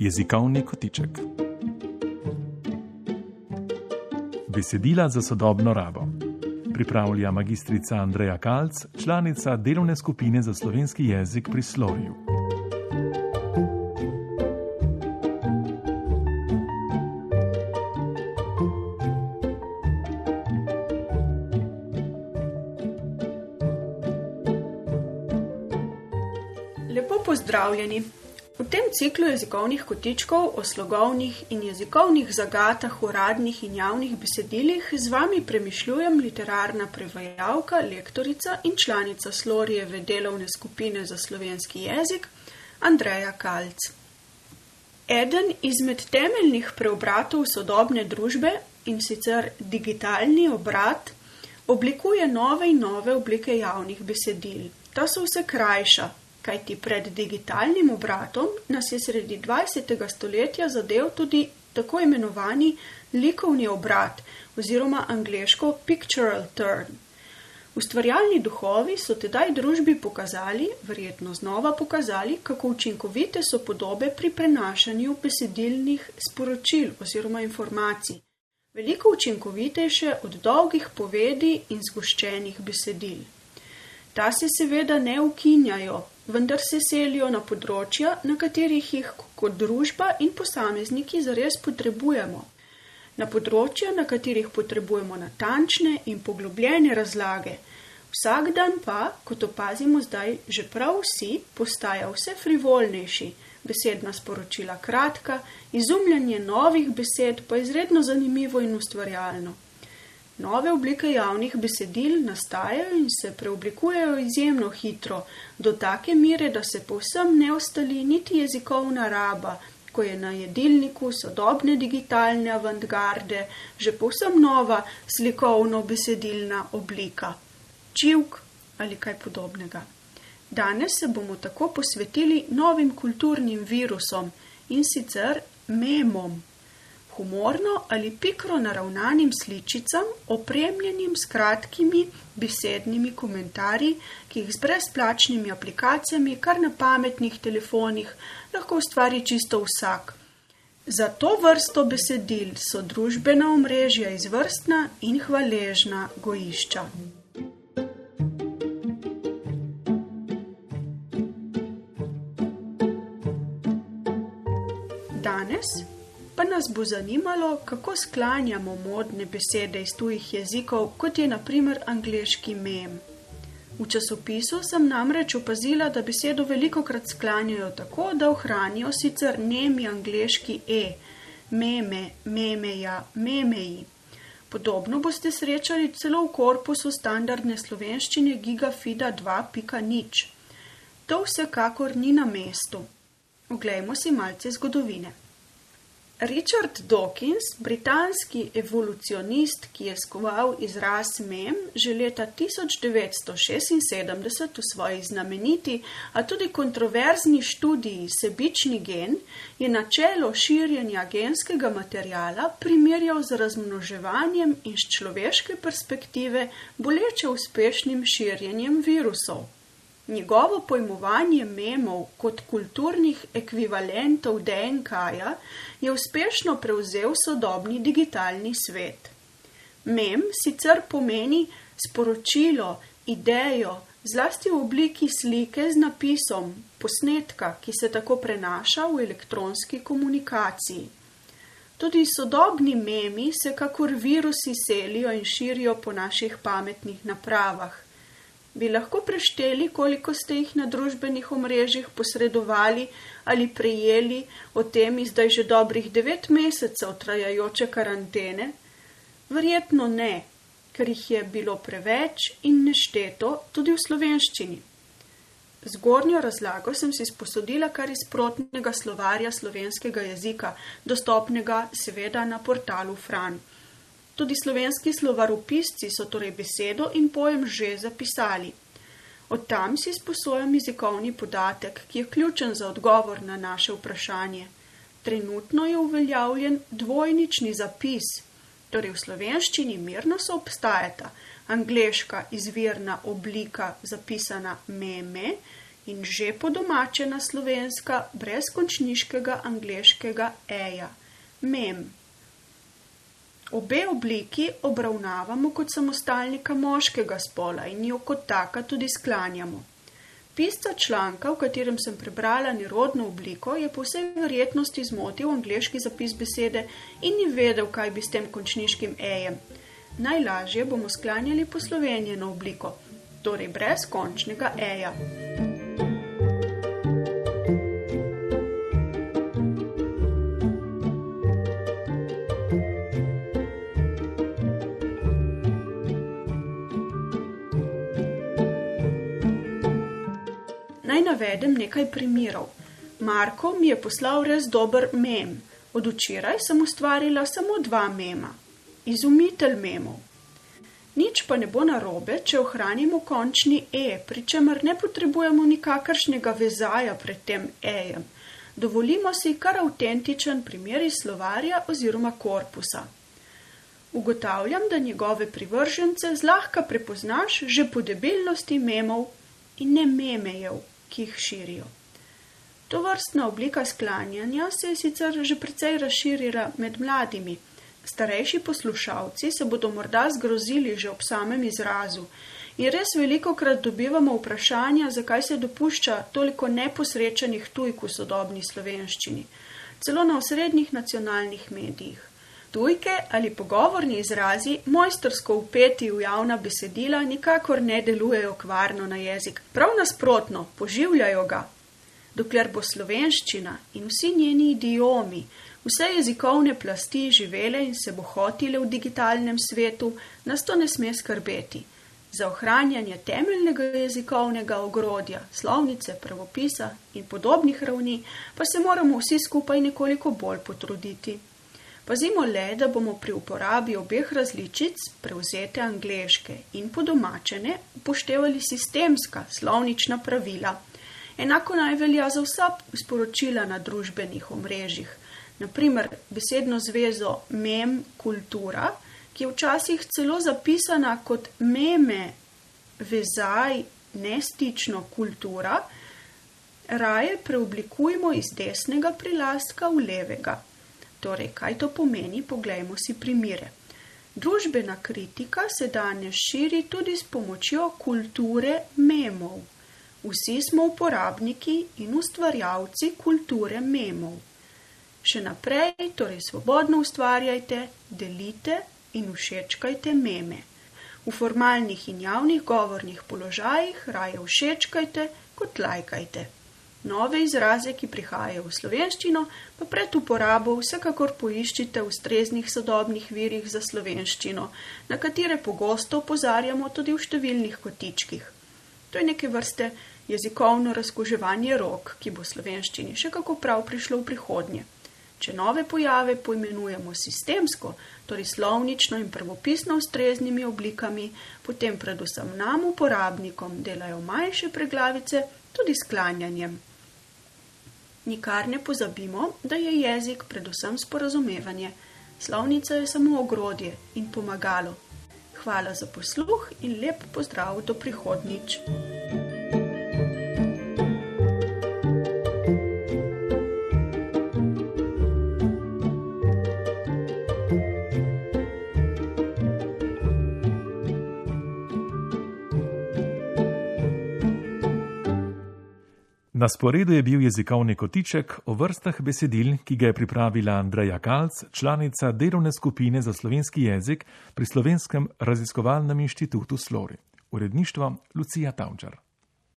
Jezikovni kotiček. Besedila za sodobno rabo. Pripravlja magistrica Andreja Kalc, članica delovne skupine za slovenski jezik pri Slovju. Lepo pozdravljeni. V tem ciklu jezikovnih kotičkov o slogovnih in jezikovnih zagatah, uradnih in javnih besedilih z vami premišljujem literarna prevajalka, lektorica in članica Slorijeve delovne skupine za slovenski jezik Andreja Kalc. Eden izmed temeljnih preobratov sodobne družbe in sicer digitalni obrat oblikuje nove in nove oblike javnih besedil. Ta so vse krajša, kajti pred digitalnim obratom nas je sredi 20. stoletja zadev tudi tako imenovani likovni obrat oziroma angliško pictorial turn. Ustvarjalni duhovi so tedaj družbi pokazali, verjetno znova pokazali, kako učinkovite so podobe pri prenašanju besedilnih sporočil oziroma informacij. Veliko učinkovitejše od dolgih povedi in zgoščenih besedil. Ta se seveda ne ukinjajo, vendar se selijo na področja, na katerih jih kot družba in posamezniki zares potrebujemo. Na področja, na katerih potrebujemo natančne in poglobljene razlage. Vsak dan pa, kot opazimo zdaj, že prav vsi postaja vse frivolnejši, besedna sporočila kratka, izumljanje novih besed pa izredno zanimivo in ustvarjalno. Nove oblike javnih besedil nastajajo in se preoblikujejo izjemno hitro, do take mere, da se povsem ne ostali niti jezikovna raba, ko je na jedilniku sodobne digitalne avantgarde že povsem nova slikovno-besedilna oblika. Čivk ali kaj podobnega. Danes se bomo tako posvetili novim kulturnim virusom in sicer memom humorno ali pikro naravnanim sličicam, opremljenim s kratkimi besednimi komentarji, ki jih z brezplačnimi aplikacijami, kar na pametnih telefonih, lahko ustvari čisto vsak. Za to vrsto besedil so družbena omrežja izvrstna in hvaležna gojišča. Pa nas bo zanimalo, kako sklanjamo modne besede iz tujih jezikov, kot je naprimer angliški mem. V časopisu sem namreč opazila, da besedo veliko krat sklanjajo tako, da ohranijo sicer nemi angliški e, meme, memeja, memeji. Podobno boste srečali celo v korpusu standardne slovenščine Gigafida 2.0. To vsekakor ni na mestu. Oglejmo si malce zgodovine. Richard Dawkins, britanski evolucionist, ki je skoval izraz mem že leta 1976 v svoji znameniti, a tudi kontroverzni študiji Sebični gen, je načelo širjenja genskega materijala primerjal z razmnoževanjem in z človeške perspektive boleče uspešnim širjenjem virusov. Njegovo pojmovanje memov kot kulturnih ekvivalentov DNK-ja je uspešno prevzel sodobni digitalni svet. Mem sicer pomeni sporočilo, idejo, zlasti v obliki slike z napisom, posnetka, ki se tako prenaša v elektronski komunikaciji. Tudi sodobni memi se kakor virusi selijo in širijo po naših pametnih napravah. Bi lahko prešteli, koliko ste jih na družbenih omrežjih posredovali ali prejeli o tem zdaj že dobrih devet mesecev trajajoče karantene? Verjetno ne, ker jih je bilo preveč in nešteto tudi v slovenščini. Zgornjo razlago sem si sposodila kar iz protnega slovarja slovenskega jezika, dostopnega seveda na portalu Fran. Tudi slovenski slovaropisci so torej besedo in pojem že zapisali. Od tam si sposojam jezikovni podatek, ki je ključen za odgovor na naše vprašanje. Trenutno je uveljavljen dvojnični zapis, torej v slovenščini mirno so obstajata angliška izvirna oblika zapisana meme in že podomačena slovenska brez končniškega angliškega eja, mem. Obe obliki obravnavamo kot samostalnika moškega spola in jo kot taka tudi sklanjamo. Pisca članka, v katerem sem prebrala nerodno obliko, je po vsej verjetnosti zmotil angliški zapis besede in ni vedel, kaj bi s tem končniškim ejem. Najlažje bomo sklanjali poslovenjeno obliko, torej brez končnega eja. Navedem nekaj primerov. Marko mi je poslal res dober mem. Od včeraj sem ustvarila samo dva mema. Izumitelj memov. Nič pa ne bo narobe, če ohranimo končni e, pri čemer ne potrebujemo nikakršnega vezaja pred tem ejem. Dovolimo si kar avtentičen primer iz slovarja oziroma korpusa. Ugotavljam, da njegove privržence zlahka prepoznaš že po debelnosti memov in ne memejev, ki jih širijo. To vrstna oblika sklanjanja se je sicer že precej razširila med mladimi. Starejši poslušalci se bodo morda zgrozili že ob samem izrazu in res veliko krat dobivamo vprašanja, zakaj se dopušča toliko neposrečenih tujk v sodobni slovenščini, celo na osrednjih nacionalnih medijih. Tujke ali pogovorni izrazi, mojstersko upeti v javna besedila, nikakor ne delujejo kvarno na jezik. Prav nasprotno, poživljajo ga. Dokler bo slovenščina in vsi njeni idiomi, vse jezikovne plasti živele in se bohotile v digitalnem svetu, nas to ne sme skrbeti. Za ohranjanje temeljnega jezikovnega ogrodja, slovnice, pravopisa in podobnih ravni pa se moramo vsi skupaj nekoliko bolj potruditi. Pazimo le, da bomo pri uporabi obeh različic, prevzete angleške in podomačene, upoštevali sistemska slovnična pravila. Enako naj velja za vsa sporočila na družbenih omrežjih. Naprimer, besedno zvezo mem kultura, ki je včasih celo zapisana kot meme vezaj nestično kultura, raje preoblikujmo iz desnega prilastka v levega. Torej, kaj to pomeni? Poglejmo si primere. Družbena kritika se danes širi tudi s pomočjo kulture memov. Vsi smo uporabniki in ustvarjalci kulture memov. Še naprej, torej svobodno ustvarjajte, delite in všečkajte meme. V formalnih in javnih govornih položajih raje všečkajte kot lajkajte. Nove izraze, ki prihajajo v slovenščino, pa pred uporabo vsekakor poiščite v ustreznih sodobnih virih za slovenščino, na katere pogosto opozarjamo tudi v številnih kotičkih. To je neke vrste jezikovno razkuževanje rok, ki bo slovenščini še kako prav prišlo v prihodnje. Če nove pojave poimenujemo sistemsko, torej slovnično in pravopisno ustreznimi oblikami, potem predvsem nam, uporabnikom, delajo manjše preglavice tudi sklanjanjem. Nikar ne pozabimo, da je jezik predvsem sporazumevanje. Slovnica je samo ogrodje in pomagalo. Hvala za posluh in lep pozdrav do prihodnič. Na sporedu je bil jezikovni kotiček o vrstah besedil, ki ga je pripravila Andreja Kalc, članica delovne skupine za slovenski jezik pri Slovenskem raziskovalnem inštitutu Slori. Uredništvo Lucija Tavčar.